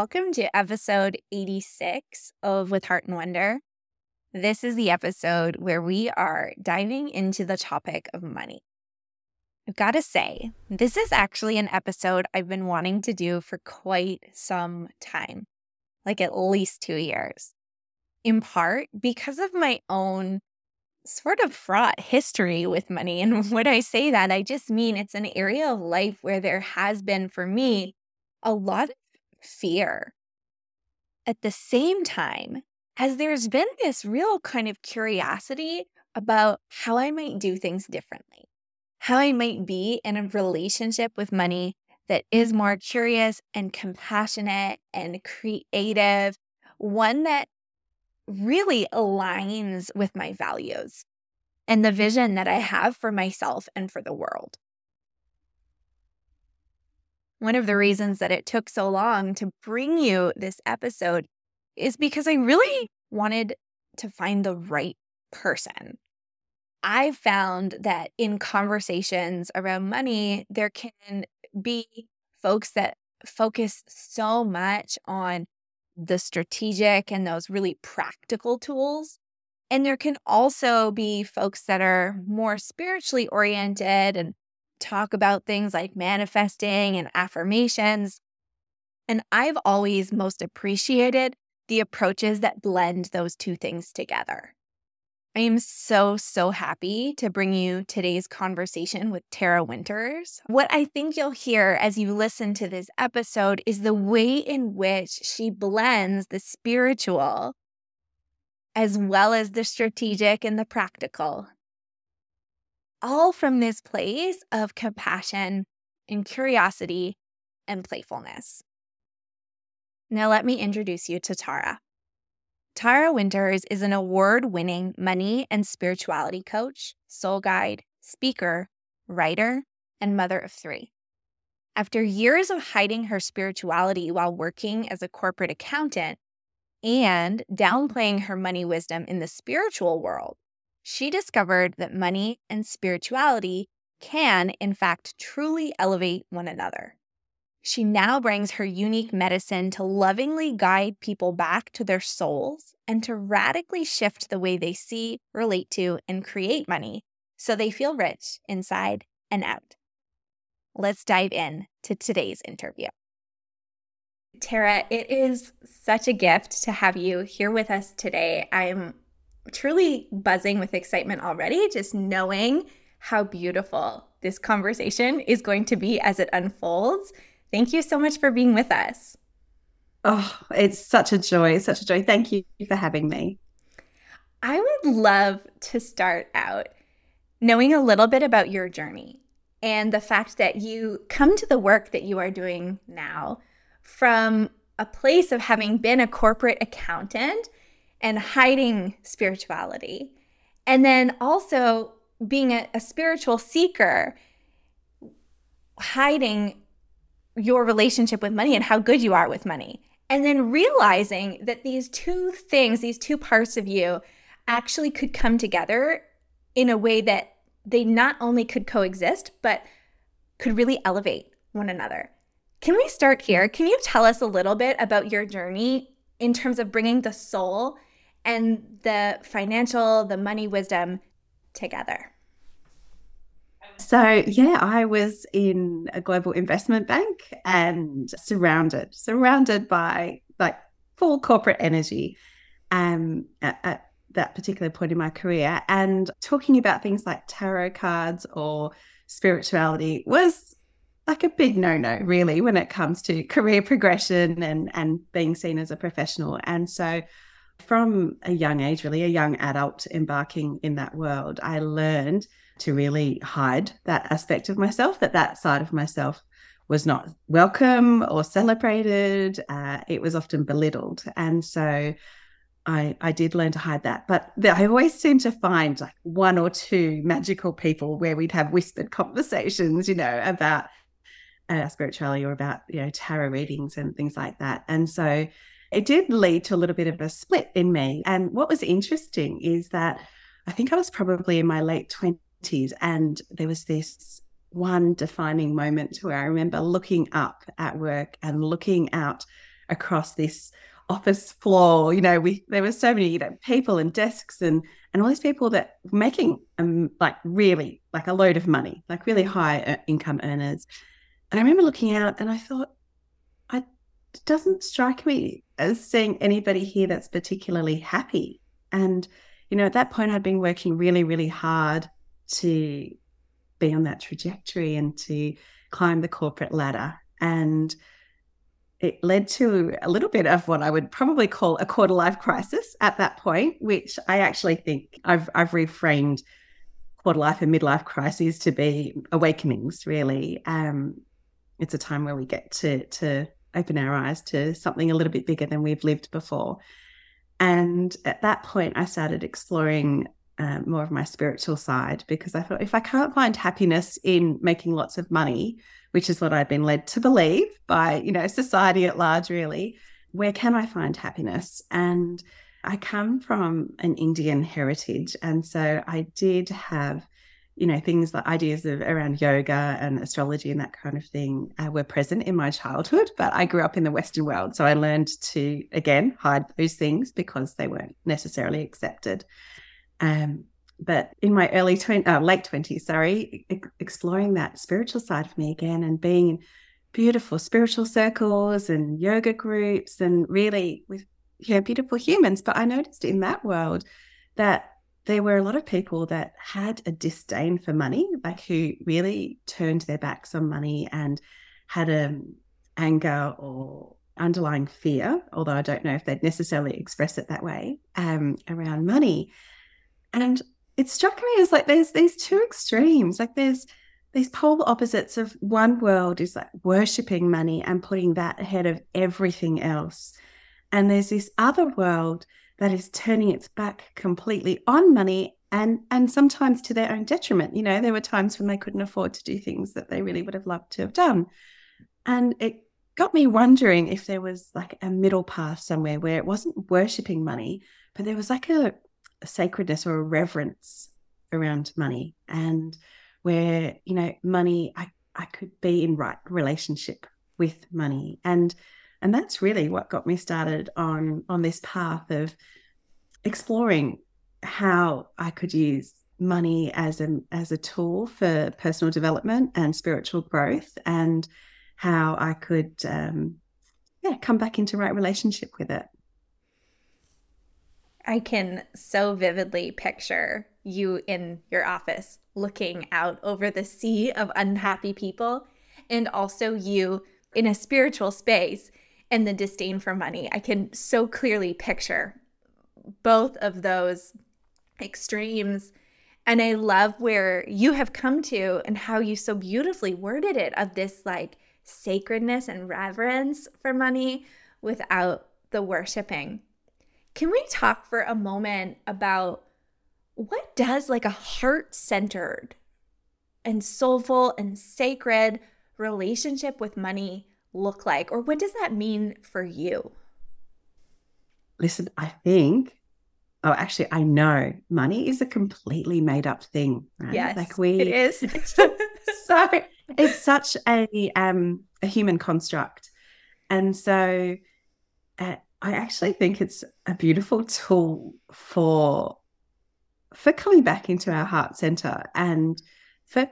Welcome to episode 86 of With Heart and Wonder. This is the episode where we are diving into the topic of money. I've got to say, this is actually an episode I've been wanting to do for quite some time, like at least two years. In part because of my own sort of fraught history with money. And when I say that, I just mean it's an area of life where there has been for me a lot fear. At the same time, as there's been this real kind of curiosity about how I might do things differently, how I might be in a relationship with money that is more curious and compassionate and creative, one that really aligns with my values and the vision that I have for myself and for the world. One of the reasons that it took so long to bring you this episode is because I really wanted to find the right person. I found that in conversations around money, there can be folks that focus so much on the strategic and those really practical tools. And there can also be folks that are more spiritually oriented and talk about things like manifesting and affirmations. And I've always most appreciated the approaches that blend those two things together. I am so, so happy to bring you today's conversation with Tara Winters. What I think you'll hear as you listen to this episode is the way in which she blends the spiritual as well as the strategic and the practical all from this place of compassion and curiosity and playfulness. Now, let me introduce you to Tara. Tara Winters is an award winning money and spirituality coach, soul guide, speaker, writer, and mother of three. After years of hiding her spirituality while working as a corporate accountant and downplaying her money wisdom in the spiritual world, she discovered that money and spirituality can, in fact, truly elevate one another. She now brings her unique medicine to lovingly guide people back to their souls and to radically shift the way they see, relate to, and create money so they feel rich inside and out. Let's dive in to today's interview. Tara, it is such a gift to have you here with us today. I'm truly buzzing with excitement already, just knowing how beautiful this conversation is going to be as it unfolds. Thank you so much for being with us. Oh, it's such a joy, such a joy. Thank you for having me. I would love to start out knowing a little bit about your journey and the fact that you come to the work that you are doing now from a place of having been a corporate accountant and hiding spirituality. And then also being a, a spiritual seeker, hiding your relationship with money and how good you are with money. And then realizing that these two things, these two parts of you, actually could come together in a way that they not only could coexist, but could really elevate one another. Can we start here? Can you tell us a little bit about your journey in terms of bringing the soul and the financial, the money wisdom together? So, yeah, I was in a global investment bank and surrounded, surrounded by like full corporate energy um, at, at that particular point in my career. And talking about things like tarot cards or spirituality was like a big no-no really when it comes to career progression and and being seen as a professional and so from a young age, really a young adult embarking in that world, I learned to really hide that aspect of myself, that that side of myself was not welcome or celebrated. Uh, it was often belittled. And so I, I did learn to hide that. But I always seem to find like one or two magical people where we'd have whispered conversations, you know, about uh, spirituality or about, you know, tarot readings and things like that. And so it did lead to a little bit of a split in me. And what was interesting is that I think I was probably in my late 20s and there was this one defining moment where I remember looking up at work and looking out across this office floor. You know, we there were so many you know people and desks and and all these people that were making um like really like a load of money, like really high uh, income earners. And I remember looking out and I thought, doesn't strike me as seeing anybody here that's particularly happy. And you know, at that point, I'd been working really, really hard to be on that trajectory and to climb the corporate ladder. And it led to a little bit of what I would probably call a quarter life crisis at that point, which I actually think I've I've reframed quarter life and midlife crises to be awakenings. Really, um, it's a time where we get to to open our eyes to something a little bit bigger than we've lived before. And at that point, I started exploring uh, more of my spiritual side because I thought if I can't find happiness in making lots of money, which is what I've been led to believe by, you know, society at large, really, where can I find happiness? And I come from an Indian heritage. And so I did have, you know, things like ideas of around yoga and astrology and that kind of thing uh, were present in my childhood. But I grew up in the Western world. So I learned to, again, hide those things because they weren't necessarily accepted. Um, but in my early 20, uh, late 20s, sorry, e- exploring that spiritual side of me again and being in beautiful spiritual circles and yoga groups and really with you know, beautiful humans. But I noticed in that world that there were a lot of people that had a disdain for money, like who really turned their backs on money and had a um, anger or underlying fear, although I don't know if they'd necessarily express it that way, um, around money. And it struck me as like there's these two extremes. Like there's these polar opposites of one world is like worshipping money and putting that ahead of everything else. And there's this other world that is turning its back completely on money and and sometimes to their own detriment. You know, there were times when they couldn't afford to do things that they really would have loved to have done. And it got me wondering if there was like a middle path somewhere where it wasn't worshipping money, but there was like a a sacredness or a reverence around money and where you know money I, I could be in right relationship with money and and that's really what got me started on on this path of exploring how I could use money as a as a tool for personal development and spiritual growth and how I could um yeah come back into right relationship with it. I can so vividly picture you in your office looking out over the sea of unhappy people, and also you in a spiritual space and the disdain for money. I can so clearly picture both of those extremes. And I love where you have come to and how you so beautifully worded it of this like sacredness and reverence for money without the worshiping. Can we talk for a moment about what does like a heart-centered and soulful and sacred relationship with money look like or what does that mean for you? Listen, I think oh actually I know money is a completely made up thing, right? Yes. Like we it is. so it's such a um a human construct. And so uh, I actually think it's a beautiful tool for for coming back into our heart center and for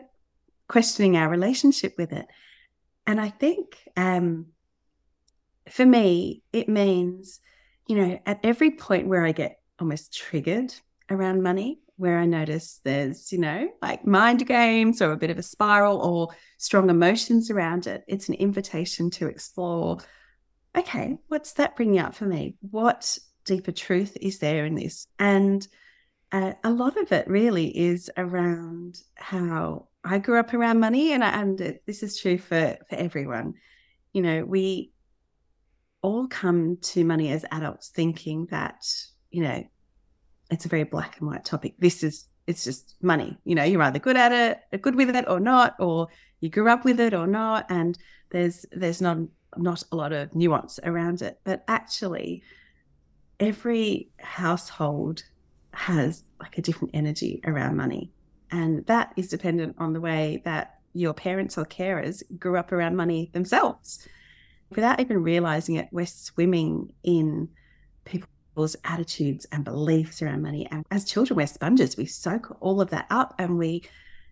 questioning our relationship with it. And I think um, for me, it means, you know, at every point where I get almost triggered around money, where I notice there's, you know, like mind games or a bit of a spiral or strong emotions around it, it's an invitation to explore okay, what's that bringing up for me? What deeper truth is there in this? And uh, a lot of it really is around how I grew up around money, and and this is true for for everyone. You know, we all come to money as adults thinking that you know it's a very black and white topic. This is it's just money. You know, you're either good at it, good with it, or not, or you grew up with it or not. And there's there's not not a lot of nuance around it. But actually, every household has like a different energy around money. And that is dependent on the way that your parents or carers grew up around money themselves. Without even realizing it, we're swimming in people's attitudes and beliefs around money. And as children, we're sponges. We soak all of that up and we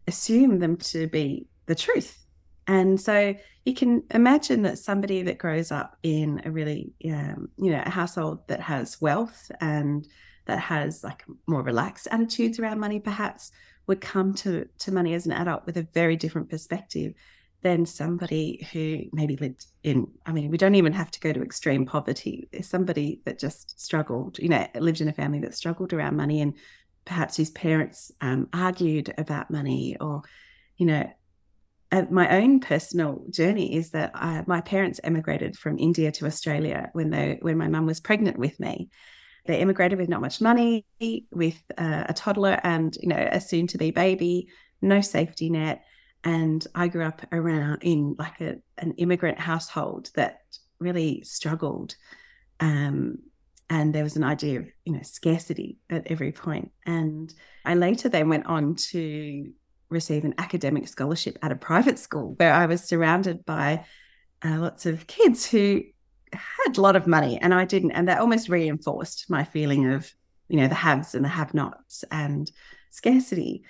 assume them to be the truth. And so you can imagine that somebody that grows up in a really, um, you know, a household that has wealth and that has like more relaxed attitudes around money, perhaps would come to to money as an adult with a very different perspective than somebody who maybe lived in i mean we don't even have to go to extreme poverty There's somebody that just struggled you know lived in a family that struggled around money and perhaps whose parents um, argued about money or you know uh, my own personal journey is that I, my parents emigrated from India to Australia when they when my mum was pregnant with me. They immigrated with not much money, with uh, a toddler and you know a soon to be baby, no safety net, and I grew up around in like a an immigrant household that really struggled. Um, and there was an idea of you know scarcity at every point and i later then went on to receive an academic scholarship at a private school where I was surrounded by uh, lots of kids who had a lot of money and I didn't. And that almost reinforced my feeling of, you know, the haves and the have nots and scarcity.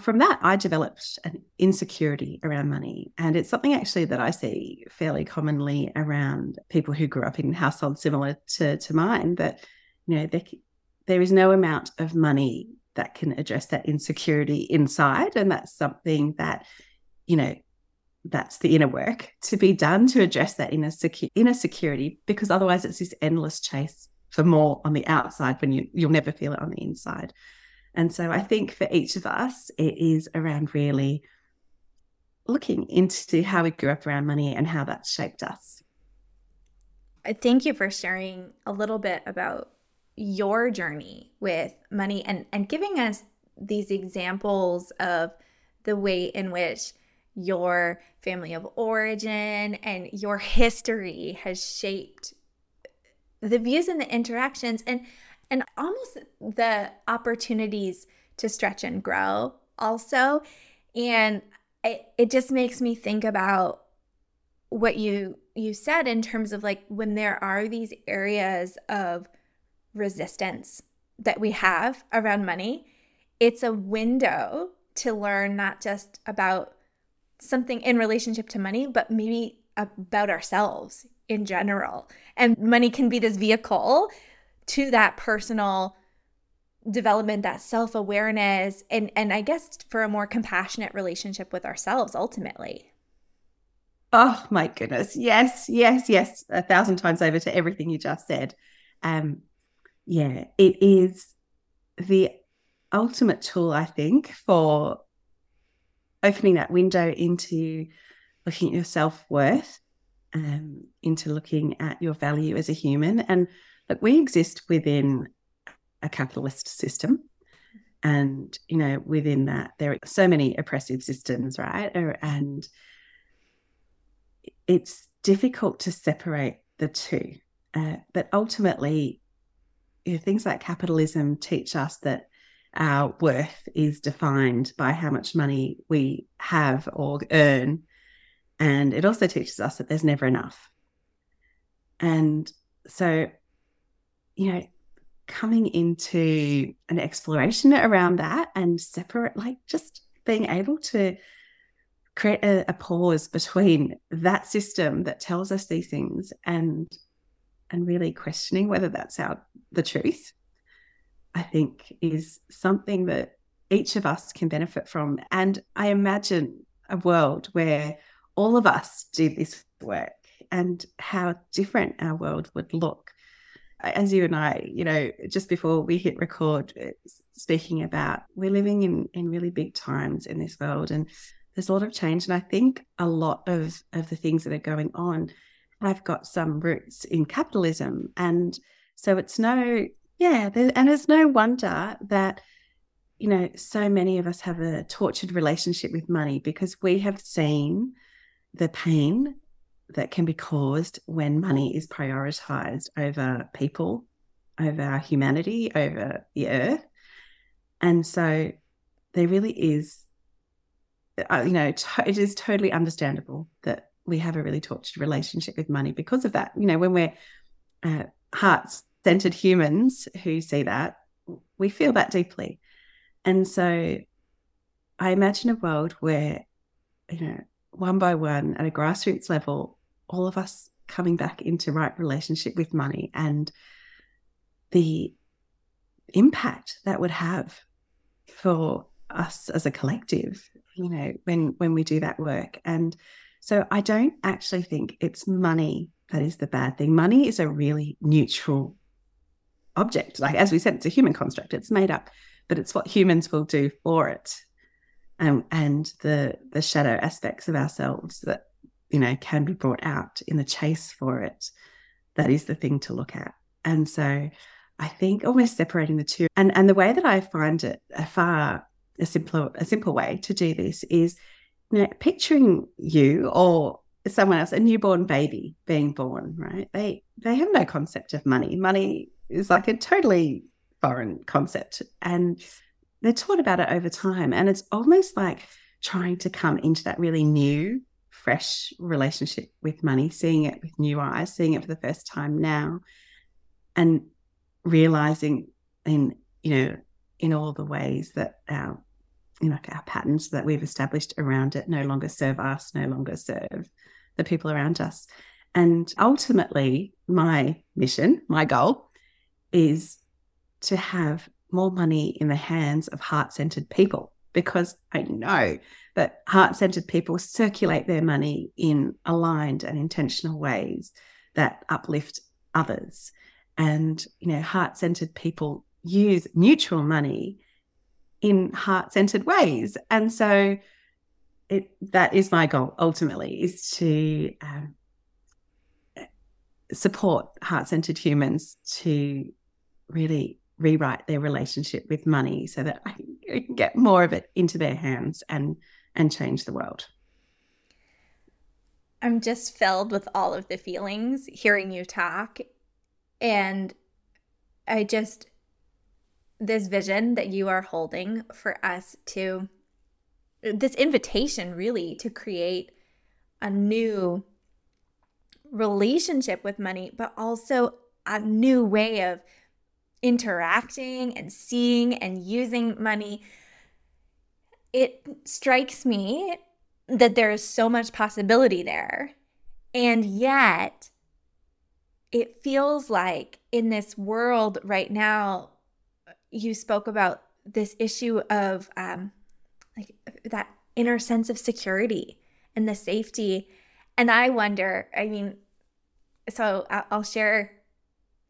From that, I developed an insecurity around money. And it's something actually that I see fairly commonly around people who grew up in households similar to, to mine that, you know, there, there is no amount of money that can address that insecurity inside. And that's something that, you know, that's the inner work to be done to address that inner, secu- inner security, because otherwise it's this endless chase for more on the outside when you, you'll never feel it on the inside. And so I think for each of us, it is around really looking into how we grew up around money and how that shaped us. Thank you for sharing a little bit about your journey with money and and giving us these examples of the way in which your family of origin and your history has shaped the views and the interactions and and almost the opportunities to stretch and grow also. And it, it just makes me think about what you you said in terms of like when there are these areas of resistance that we have around money, it's a window to learn not just about something in relationship to money, but maybe about ourselves in general. And money can be this vehicle to that personal development, that self-awareness, and and I guess for a more compassionate relationship with ourselves ultimately. Oh my goodness. Yes, yes, yes. A thousand times over to everything you just said. Um, yeah, it is the ultimate tool, I think, for opening that window into looking at your self worth, um, into looking at your value as a human. And look, we exist within a capitalist system. And, you know, within that, there are so many oppressive systems, right? And it's difficult to separate the two. Uh, but ultimately, you know, things like capitalism teach us that our worth is defined by how much money we have or earn. And it also teaches us that there's never enough. And so, you know, coming into an exploration around that and separate, like just being able to create a, a pause between that system that tells us these things and and really questioning whether that's our the truth, I think is something that each of us can benefit from. And I imagine a world where all of us do this work and how different our world would look. as you and I, you know, just before we hit record, uh, speaking about we're living in in really big times in this world, and there's a lot of change. And I think a lot of of the things that are going on have got some roots in capitalism, and so it's no, yeah, there, and it's no wonder that you know so many of us have a tortured relationship with money because we have seen the pain that can be caused when money is prioritized over people, over humanity, over the earth. And so there really is, uh, you know, it is totally understandable that we have a really tortured relationship with money because of that. You know, when we're uh, heart centered humans who see that, we feel that deeply. And so I imagine a world where, you know, one by one at a grassroots level, all of us coming back into right relationship with money and the impact that would have for us as a collective you know when when we do that work and so i don't actually think it's money that is the bad thing money is a really neutral object. Like as we said it's a human construct. It's made up but it's what humans will do for it. Um, and the the shadow aspects of ourselves that you know can be brought out in the chase for it that is the thing to look at. And so i think almost separating the two and and the way that i find it a far a simpler a simple way to do this is you know picturing you or someone else a newborn baby being born right? They they have no concept of money. Money is like a totally foreign concept and they're taught about it over time. And it's almost like trying to come into that really new, fresh relationship with money, seeing it with new eyes, seeing it for the first time now, and realizing in, you know, in all the ways that our, you know, our patterns that we've established around it no longer serve us, no longer serve the people around us. And ultimately, my mission, my goal is to have more money in the hands of heart centered people because I know that heart centered people circulate their money in aligned and intentional ways that uplift others. And, you know, heart centered people use mutual money in heart centered ways. And so it, that is my goal ultimately is to um, support heart centered humans to really rewrite their relationship with money so that I can get more of it into their hands and and change the world. I'm just filled with all of the feelings hearing you talk and I just this vision that you are holding for us to this invitation really to create a new relationship with money but also a new way of interacting and seeing and using money, it strikes me that there is so much possibility there. And yet, it feels like in this world right now, you spoke about this issue of um, like that inner sense of security and the safety. And I wonder, I mean, so I'll share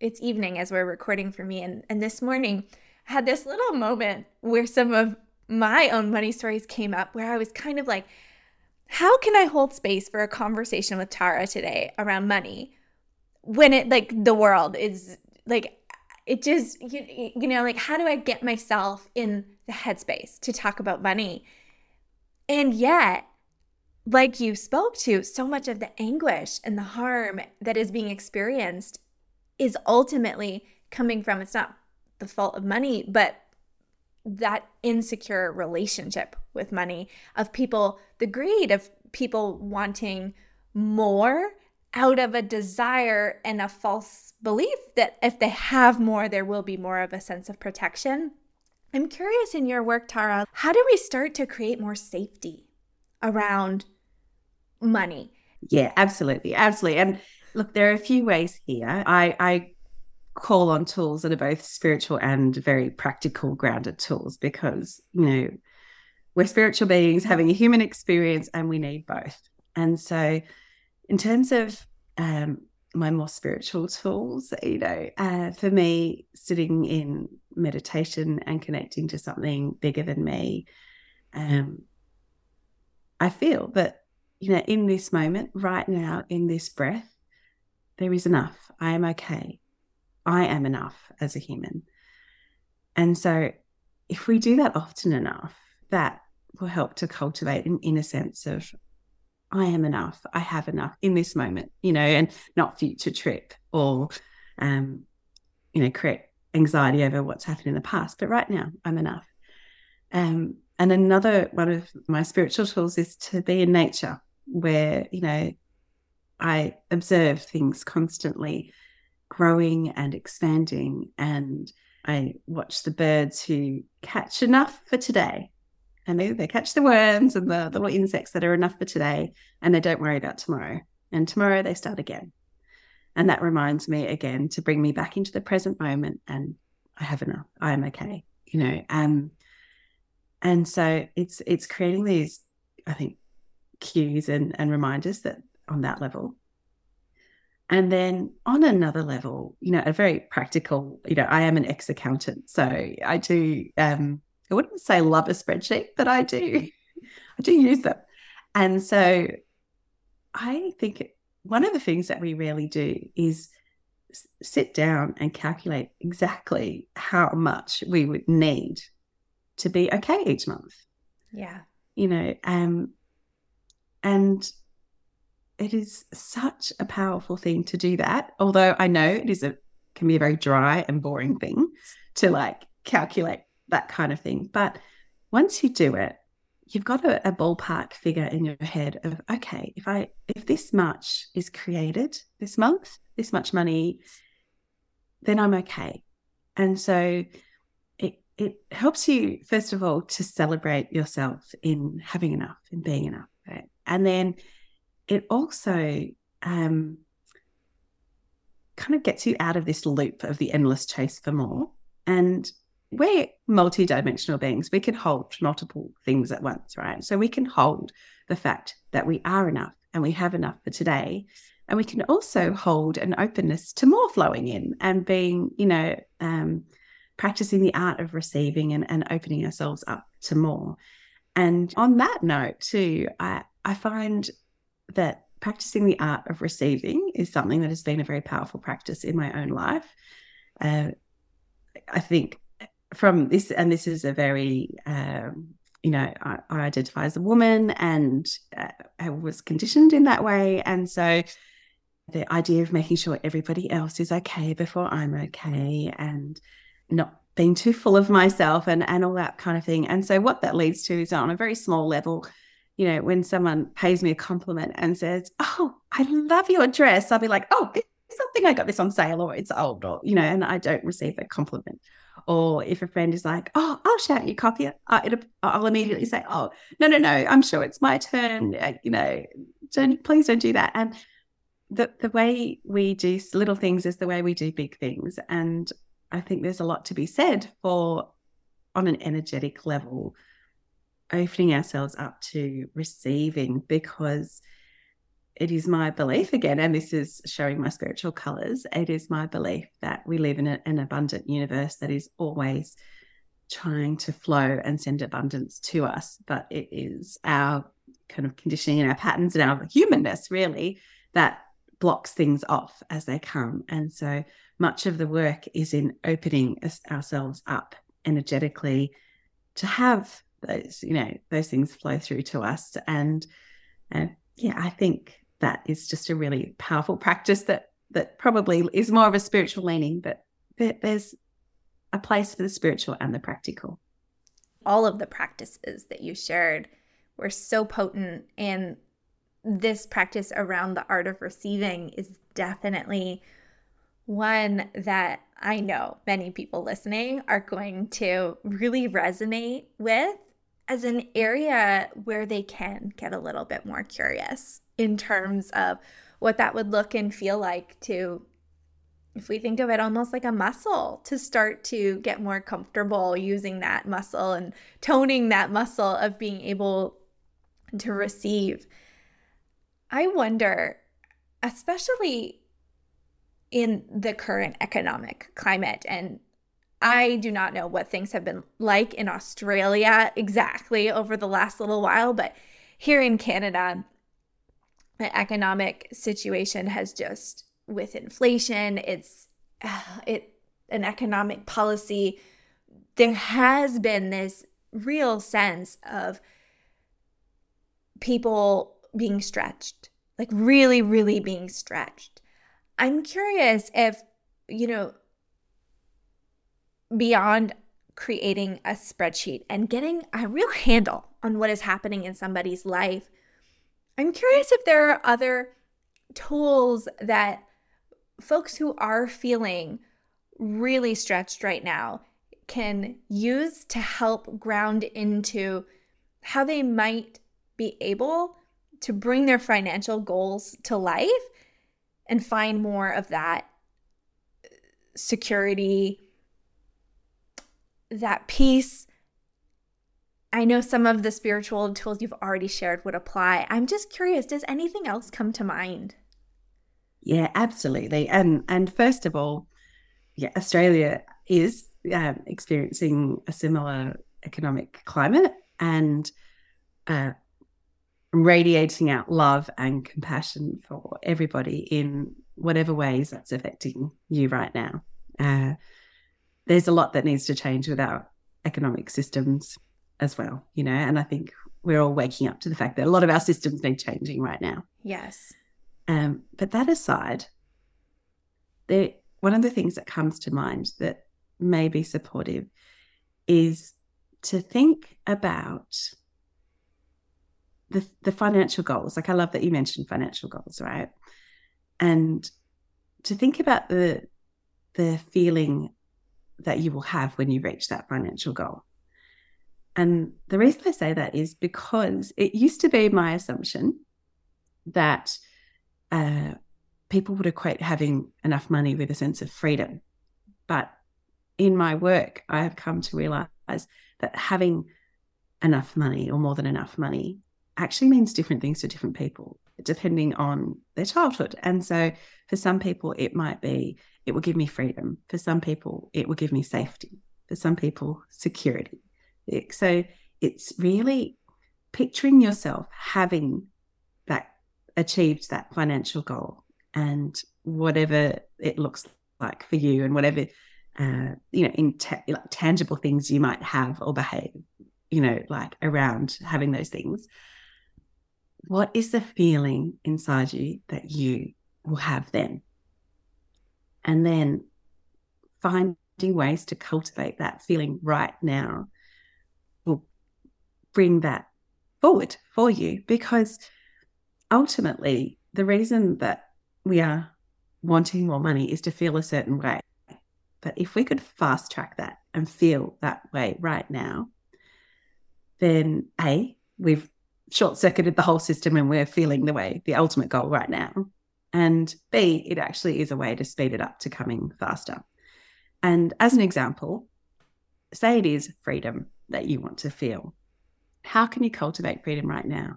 it's evening as we're recording for me. And, and this morning, I had this little moment where some of my own money stories came up where I was kind of like, how can I hold space for a conversation with Tara today around money when it like the world is like it just you, you know like how do I get myself in the headspace to talk about money and yet like you spoke to so much of the anguish and the harm that is being experienced is ultimately coming from it's not the fault of money, but that insecure relationship with money of people, the greed of people wanting more out of a desire and a false belief that if they have more, there will be more of a sense of protection. I'm curious in your work, Tara, how do we start to create more safety around money? Yeah, absolutely. Absolutely. And Look, there are a few ways here. I, I call on tools that are both spiritual and very practical, grounded tools because, you know, we're spiritual beings having a human experience and we need both. And so, in terms of um, my more spiritual tools. You know, uh, for me, sitting in meditation and connecting to something bigger than me, um, I feel that, you know, in this moment, right now, in this breath, there is enough. I am okay. I am enough as a human. And so, if we do that often enough, that will help to cultivate an inner sense of I am enough. I have enough in this moment, you know, and not future trip or, um, you know, create anxiety over what's happened in the past. But right now, I'm enough. Um, and another one of my spiritual tools is to be in nature, where you know I observe things constantly growing and expanding, and I watch the birds who catch enough for today and they, they catch the worms and the, the little insects that are enough for today and they don't worry about tomorrow. And tomorrow they start again. And that reminds me again to bring me back into the present moment and I have enough. I am okay. You know, um and so it's it's creating these, I think, cues and, and reminders that on that level. And then on another level, you know, a very practical, you know, I am an ex-accountant. So I do um I wouldn't say love a spreadsheet, but I do. I do use them. And so I think one of the things that we rarely do is sit down and calculate exactly how much we would need to be okay each month. Yeah. You know, um and it is such a powerful thing to do that. Although I know it is a can be a very dry and boring mm-hmm. thing to like calculate that kind of thing. But once you do it, you've got a, a, ballpark figure in your head of okay, if I if this much is created this month, this much money, then I'm okay. And so it it helps you first of all to celebrate yourself in having enough, in being enough, right? And then it also um, kind of gets you out of this loop of the endless chase for more and we're multi-dimensional beings. We can hold multiple things at once, right? So we can hold the fact that we are enough and we have enough for today. And we can also hold an openness to more flowing in and being, you know, um, practicing the art of receiving and, and opening ourselves up to more. And on that note, too, I, I find that practicing the art of receiving is something that has been a very powerful practice in my own life. Uh, I think from this, and this is a very, um, you know, I, I, identify as a woman and uh, I was conditioned in that way. And so the idea of making sure everybody else is okay before I'm okay and not being too full of myself and, and all that kind of thing. And so what that leads to is on a very small level, you know, when someone pays me a compliment and says, Oh, I love your dress, I'll be like, Oh, it's something I got this on sale or it's old or, you know, and I don't receive a compliment. Or if a friend is like, "Oh, I'll shout you copy it," I'll immediately say, "Oh, no, no, no, I'm sure it's my turn." Hmm. You know, don't please don't do that. And the the way we do little things is the way we do big things, and I think there's a lot to be said for on an energetic level opening ourselves up to receiving because it is my belief again, and this is showing my spiritual colors. It is my belief that we live in a, an abundant universe that is always trying to flow and send abundance to us, but it is our kind of conditioning and our patterns and our humanness really that blocks things off as they come. And so much of the work is in opening ourselves up energetically to have those, you know, those things flow through to us. And uh, yeah, I think that is just a really powerful practice that that probably is more of a spiritual leaning, but there, there's a place for the spiritual and the practical. All of the practices that you shared were so potent, and this practice around the art of receiving is definitely one that I know many people listening are going to really resonate with as an area where they can get a little bit more curious in terms of what that would look and feel like to if we think of it almost like a muscle to start to get more comfortable using that muscle and toning that muscle of being able to receive i wonder especially in the current economic climate. And I do not know what things have been like in Australia exactly over the last little while, but here in Canada, the economic situation has just with inflation, it's it an economic policy. There has been this real sense of people being stretched, like really, really being stretched. I'm curious if, you know, beyond creating a spreadsheet and getting a real handle on what is happening in somebody's life, I'm curious if there are other tools that folks who are feeling really stretched right now can use to help ground into how they might be able to bring their financial goals to life and find more of that security, that peace. I know some of the spiritual tools you've already shared would apply. I'm just curious, does anything else come to mind? Yeah, absolutely. And and first of all, yeah, Australia is um, experiencing a similar economic climate and uh, radiating out love and compassion for everybody in whatever ways that's affecting you right now. Uh, there's a lot that needs to change with our economic systems as well, you know, and I think we're all waking up to the fact that a lot of our systems need changing right now. Yes. Um, but that aside, there one of the things that comes to mind that may be supportive is to think about the, the financial goals. Like I love that you mentioned financial goals, right? And to think about the the feeling that you will have when you reach that financial goal. And the reason I say that is because it used to be my assumption that uh, people would equate having enough money with a sense of freedom. But in my work, I have come to realize that having enough money or more than enough money actually means different things to different people depending on their childhood. And so for some people, it might be, it will give me freedom. For some people, it will give me safety. For some people, security. So it's really picturing yourself having that achieved that financial goal and whatever it looks like for you and whatever uh, you know in like tangible things you might have or behave you know like around having those things what is the feeling inside you that you will have then and then finding ways to cultivate that feeling right now will bring that forward for you because ultimately the reason that we are wanting more money is to feel a certain way. But if we could fast track that and feel that way right now, then A, we've short circuited the whole system and we're feeling the way, the ultimate goal right now. And B, it actually is a way to speed it up to coming faster. And as an example, say it is freedom that you want to feel. How can you cultivate freedom right now?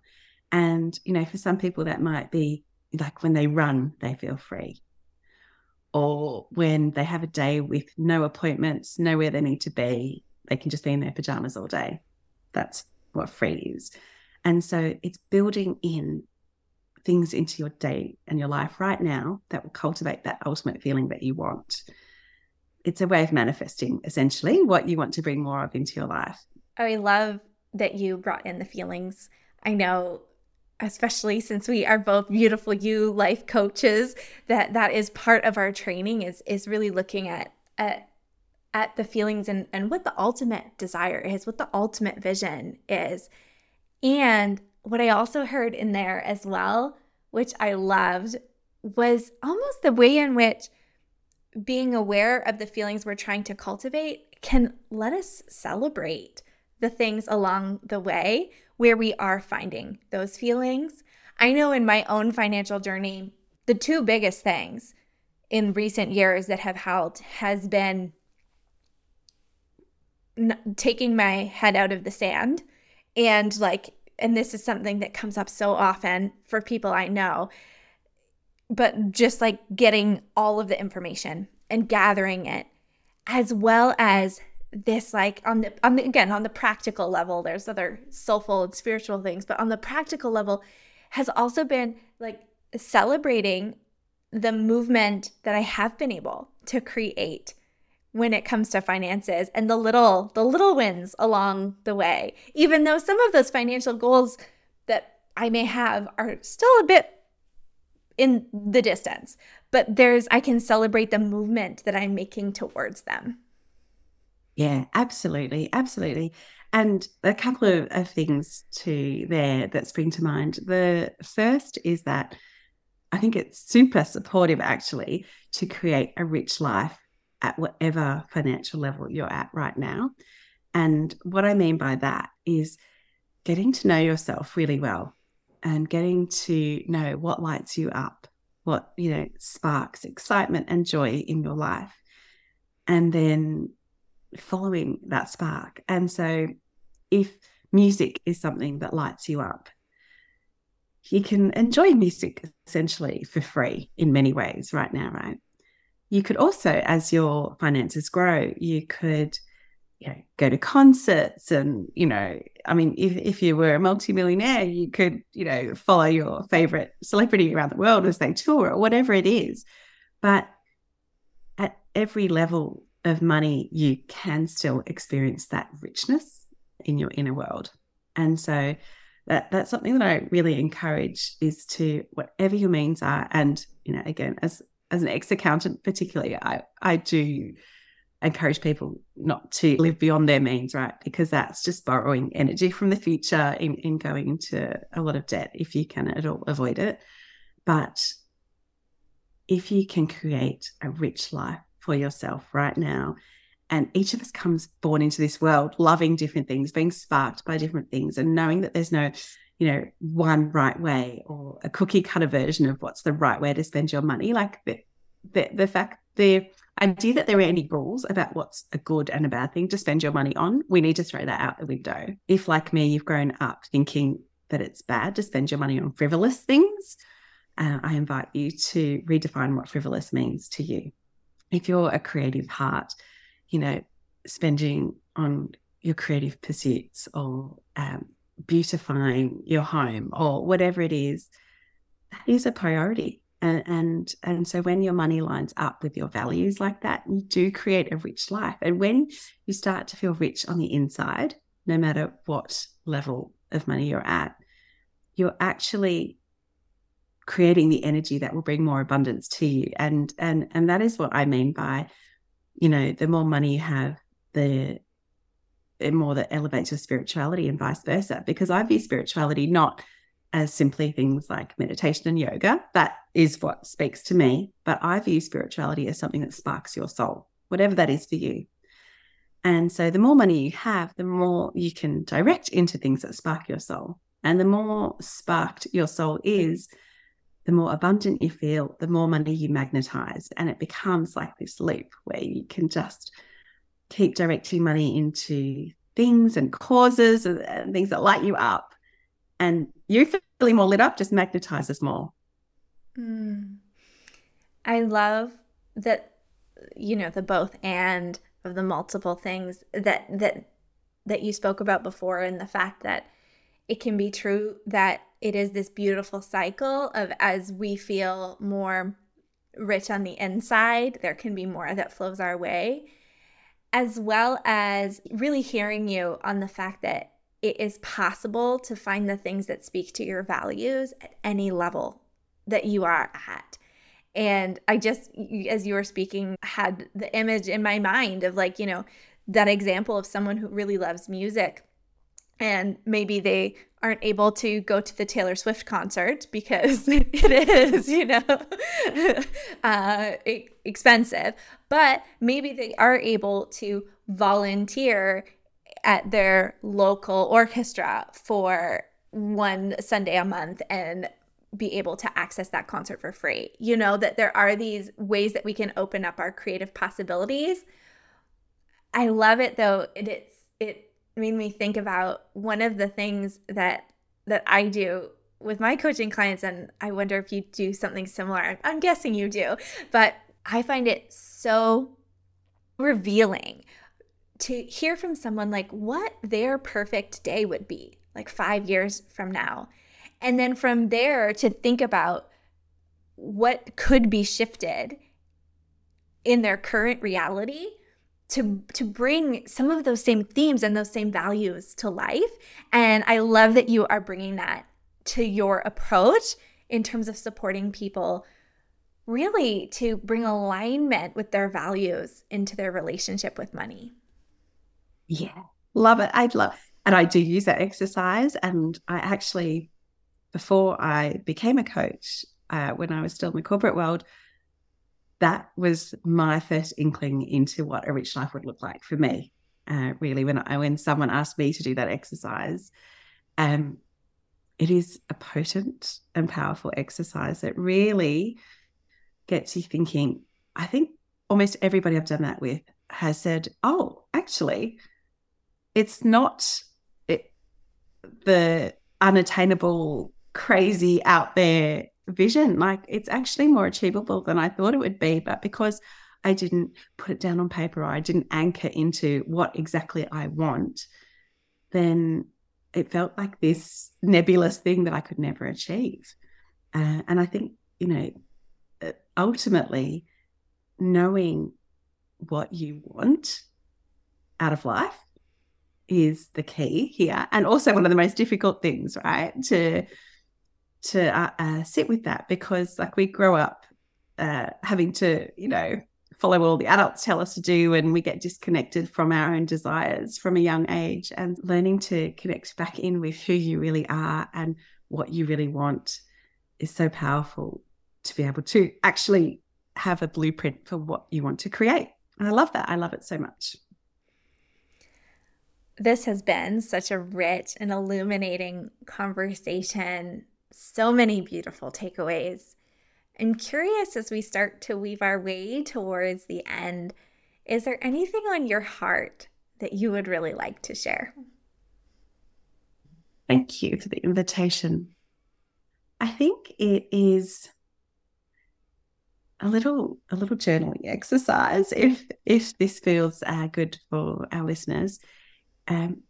And, you know, for some people, that might be like when they run, they feel free. Or when they have a day with no appointments, nowhere they need to be, they can just be in their pajamas all day. That's what free is. And so it's building in things into your day and your life right now that will cultivate that ultimate feeling that you want. It's a way of manifesting essentially what you want to bring more of into your life. I love that you brought in the feelings. I know especially since we are both beautiful you life coaches that that is part of our training is is really looking at at at the feelings and and what the ultimate desire is what the ultimate vision is and what i also heard in there as well which i loved was almost the way in which being aware of the feelings we're trying to cultivate can let us celebrate the things along the way where we are finding those feelings. I know in my own financial journey, the two biggest things in recent years that have helped has been taking my head out of the sand and like and this is something that comes up so often for people I know but just like getting all of the information and gathering it as well as this like on the on the again on the practical level there's other soulful and spiritual things but on the practical level has also been like celebrating the movement that I have been able to create when it comes to finances and the little the little wins along the way even though some of those financial goals that I may have are still a bit in the distance but there's I can celebrate the movement that I'm making towards them yeah, absolutely. Absolutely. And a couple of, of things to there that spring to mind. The first is that I think it's super supportive actually to create a rich life at whatever financial level you're at right now. And what I mean by that is getting to know yourself really well and getting to know what lights you up, what, you know, sparks excitement and joy in your life. And then following that spark. And so, if music is something that lights you up, you can enjoy music essentially for free in many ways right now, right? You could also, as your finances grow, you could you know, go to concerts and, you know, I mean, if, if you were a multimillionaire, you could, you know, follow your favorite celebrity around the world as they tour or whatever it is. But at every level of money, you can still experience that richness in your inner world. And so that that's something that I really encourage is to whatever your means are. And, you know, again, as as an ex-accountant particularly, I I do encourage people not to live beyond their means, right? Because that's just borrowing energy from the future in, in going into a lot of debt if you can at all avoid it. But if you can create a rich life for yourself right now. And each of us comes born into this world loving different things, being sparked by different things, and knowing that there's no, you know, one right way or a cookie cutter version of what's the right way to spend your money. Like the the, the fact the idea that there are any rules about what's a good and a bad thing to spend your money on, we need to throw that out the window. If, like me, you've grown up thinking that it's bad to spend your money on frivolous things, uh, I invite you to redefine what frivolous means to you if you're a creative heart, you know, spending on your creative pursuits or um, beautifying your home or whatever it is, that is a priority. And, and and so when your money lines up with your values like that, you do create a rich life. And when you start to feel rich on the inside, no matter what level of money you're at, you're actually creating the energy that will bring more abundance to you and and and that is what i mean by you know the more money you have the more that elevates your spirituality and vice versa because i view spirituality not as simply things like meditation and yoga that is what speaks to me but i view spirituality as something that sparks your soul whatever that is for you and so the more money you have the more you can direct into things that spark your soul and the more sparked your soul is the more abundant you feel, the more money you magnetize. And it becomes like this loop where you can just keep directing money into things and causes and, and things that light you up. And you feeling more lit up just magnetizes more. Mm. I love that, you know, the both and of the multiple things that that that you spoke about before and the fact that it can be true that it is this beautiful cycle of as we feel more rich on the inside, there can be more that flows our way, as well as really hearing you on the fact that it is possible to find the things that speak to your values at any level that you are at. And I just, as you were speaking, had the image in my mind of like, you know, that example of someone who really loves music and maybe they aren't able to go to the Taylor Swift concert because it is, you know, uh, expensive. But maybe they are able to volunteer at their local orchestra for one Sunday a month and be able to access that concert for free. You know, that there are these ways that we can open up our creative possibilities. I love it though. It, it's, it, made me think about one of the things that that I do with my coaching clients, and I wonder if you do something similar. I'm guessing you do, but I find it so revealing to hear from someone like what their perfect day would be, like five years from now. And then from there to think about what could be shifted in their current reality to to bring some of those same themes and those same values to life. And i love that you are bringing that to your approach in terms of supporting people really to bring alignment with their values into their relationship with money. Yeah love it. I'd love and i do use that exercise. And i actually before i became a coach uh, when i was still in the corporate world that was my first inkling into what a rich life would look like for me. Uh, really, when I, when someone asked me to do that exercise, um, it is a potent and powerful exercise that really gets you thinking. I think almost everybody I've done that with has said, "Oh, actually, it's not it, the unattainable, crazy out there vision. Like it's actually more achievable than I thought it would be. But because I didn't put it down on paper or I didn't anchor into what exactly I want, then it felt like this nebulous thing that I could never achieve. Uh, and I think, you know, uh, ultimately knowing what you want out of life is the key here and also one of the most difficult things right to to uh, uh, sit with that because like we grow up uh, having to you know follow all the adults tell us to do and we get disconnected from our own desires from a young age and learning to connect back in with who you really are and what you really want is so powerful to be able to actually have a blueprint for what you want to create. And i love that. I love it so much. This has been such a rich and illuminating conversation so many beautiful takeaways. I'm curious as we start to weave our way towards the end, is there anything on your heart that you would really like to share? Thank you for the invitation. I think it is a little a little journaling exercise if if this feels uh, good for our listeners um,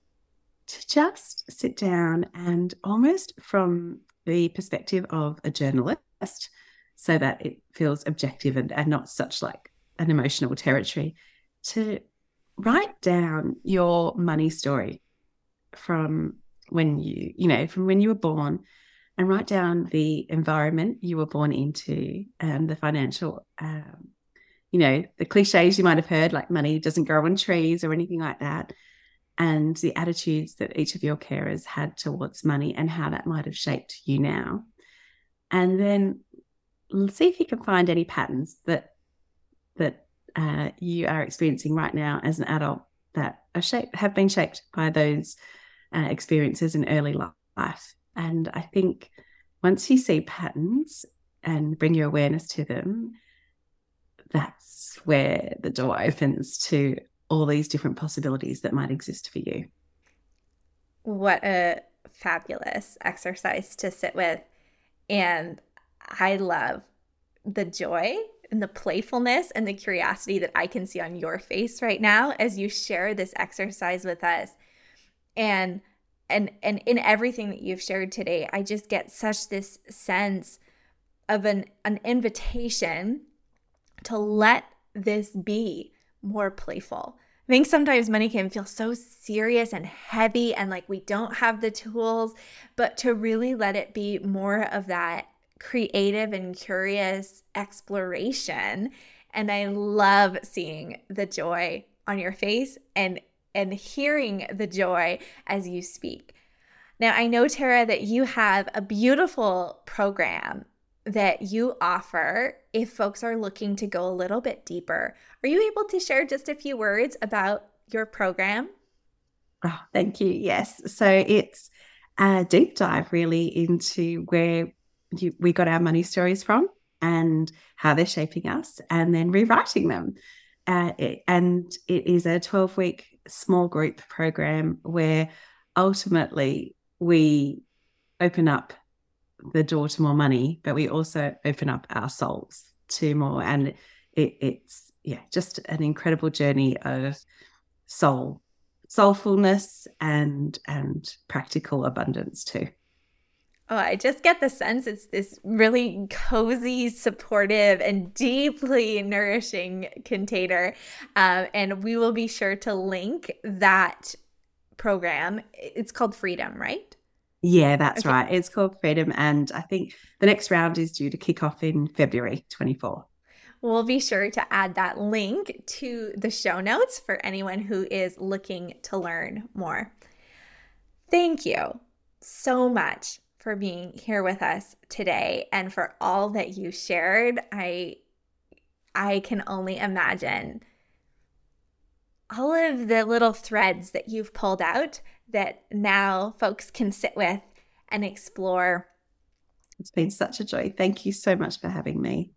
to just sit down and almost from the perspective of a journalist so that it feels objective and, and not such like an emotional territory to write down your money story from when you you know from when you were born and write down the environment you were born into and the financial um, you know the cliches you might have heard like money doesn't grow on trees or anything like that and the attitudes that each of your carers had towards money and how that might have shaped you now. And then see if you can find any patterns that that uh, you are experiencing right now as an adult that are shaped have been shaped by those uh, experiences in early life. And I think once you see patterns and bring your awareness to them, that's where the door opens to all these different possibilities that might exist for you. What a fabulous exercise to sit with. And I love the joy and the playfulness and the curiosity that I can see on your face right now as you share this exercise with us. And and and in everything that you've shared today, I just get such this sense of an an invitation to let this be more playful. I think sometimes money can feel so serious and heavy and like we don't have the tools, but to really let it be more of that creative and curious exploration. And I love seeing the joy on your face and and hearing the joy as you speak. Now, I know Tara that you have a beautiful program that you offer if folks are looking to go a little bit deeper. Are you able to share just a few words about your program? Oh, thank you. Yes. So it's a deep dive really into where you, we got our money stories from and how they're shaping us and then rewriting them. Uh, it, and it is a 12 week small group program where ultimately we open up the door to more money, but we also open up our souls to more. And it, it's, yeah, just an incredible journey of soul, soulfulness and, and practical abundance too. Oh, I just get the sense it's this really cozy, supportive, and deeply nourishing container. Um, and we will be sure to link that program. It's called Freedom, right? Yeah, that's okay. right. It's called Freedom. And I think the next round is due to kick off in February 24. We'll be sure to add that link to the show notes for anyone who is looking to learn more. Thank you so much for being here with us today and for all that you shared. I I can only imagine all of the little threads that you've pulled out that now folks can sit with and explore. It's been such a joy. Thank you so much for having me.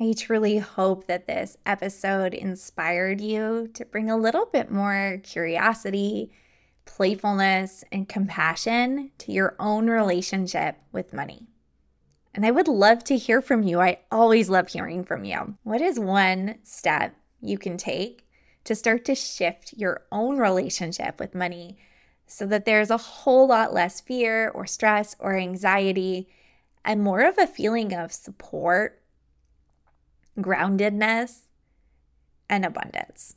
I truly hope that this episode inspired you to bring a little bit more curiosity, playfulness, and compassion to your own relationship with money. And I would love to hear from you. I always love hearing from you. What is one step you can take to start to shift your own relationship with money so that there's a whole lot less fear or stress or anxiety and more of a feeling of support, groundedness, and abundance?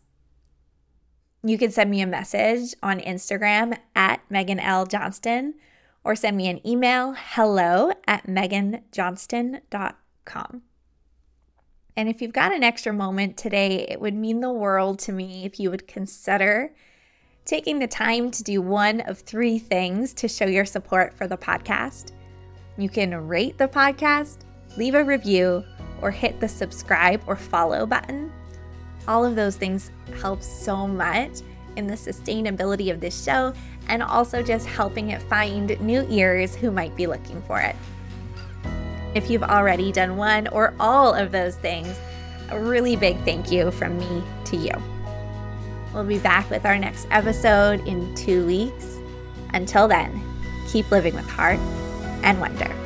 You can send me a message on Instagram at Meghan L. Johnston or send me an email hello at meghanjohnston.com. And if you've got an extra moment today, it would mean the world to me if you would consider taking the time to do one of three things to show your support for the podcast. You can rate the podcast, leave a review, or hit the subscribe or follow button. All of those things help so much in the sustainability of this show and also just helping it find new ears who might be looking for it. If you've already done one or all of those things, a really big thank you from me to you. We'll be back with our next episode in two weeks. Until then, keep living with heart and wonder.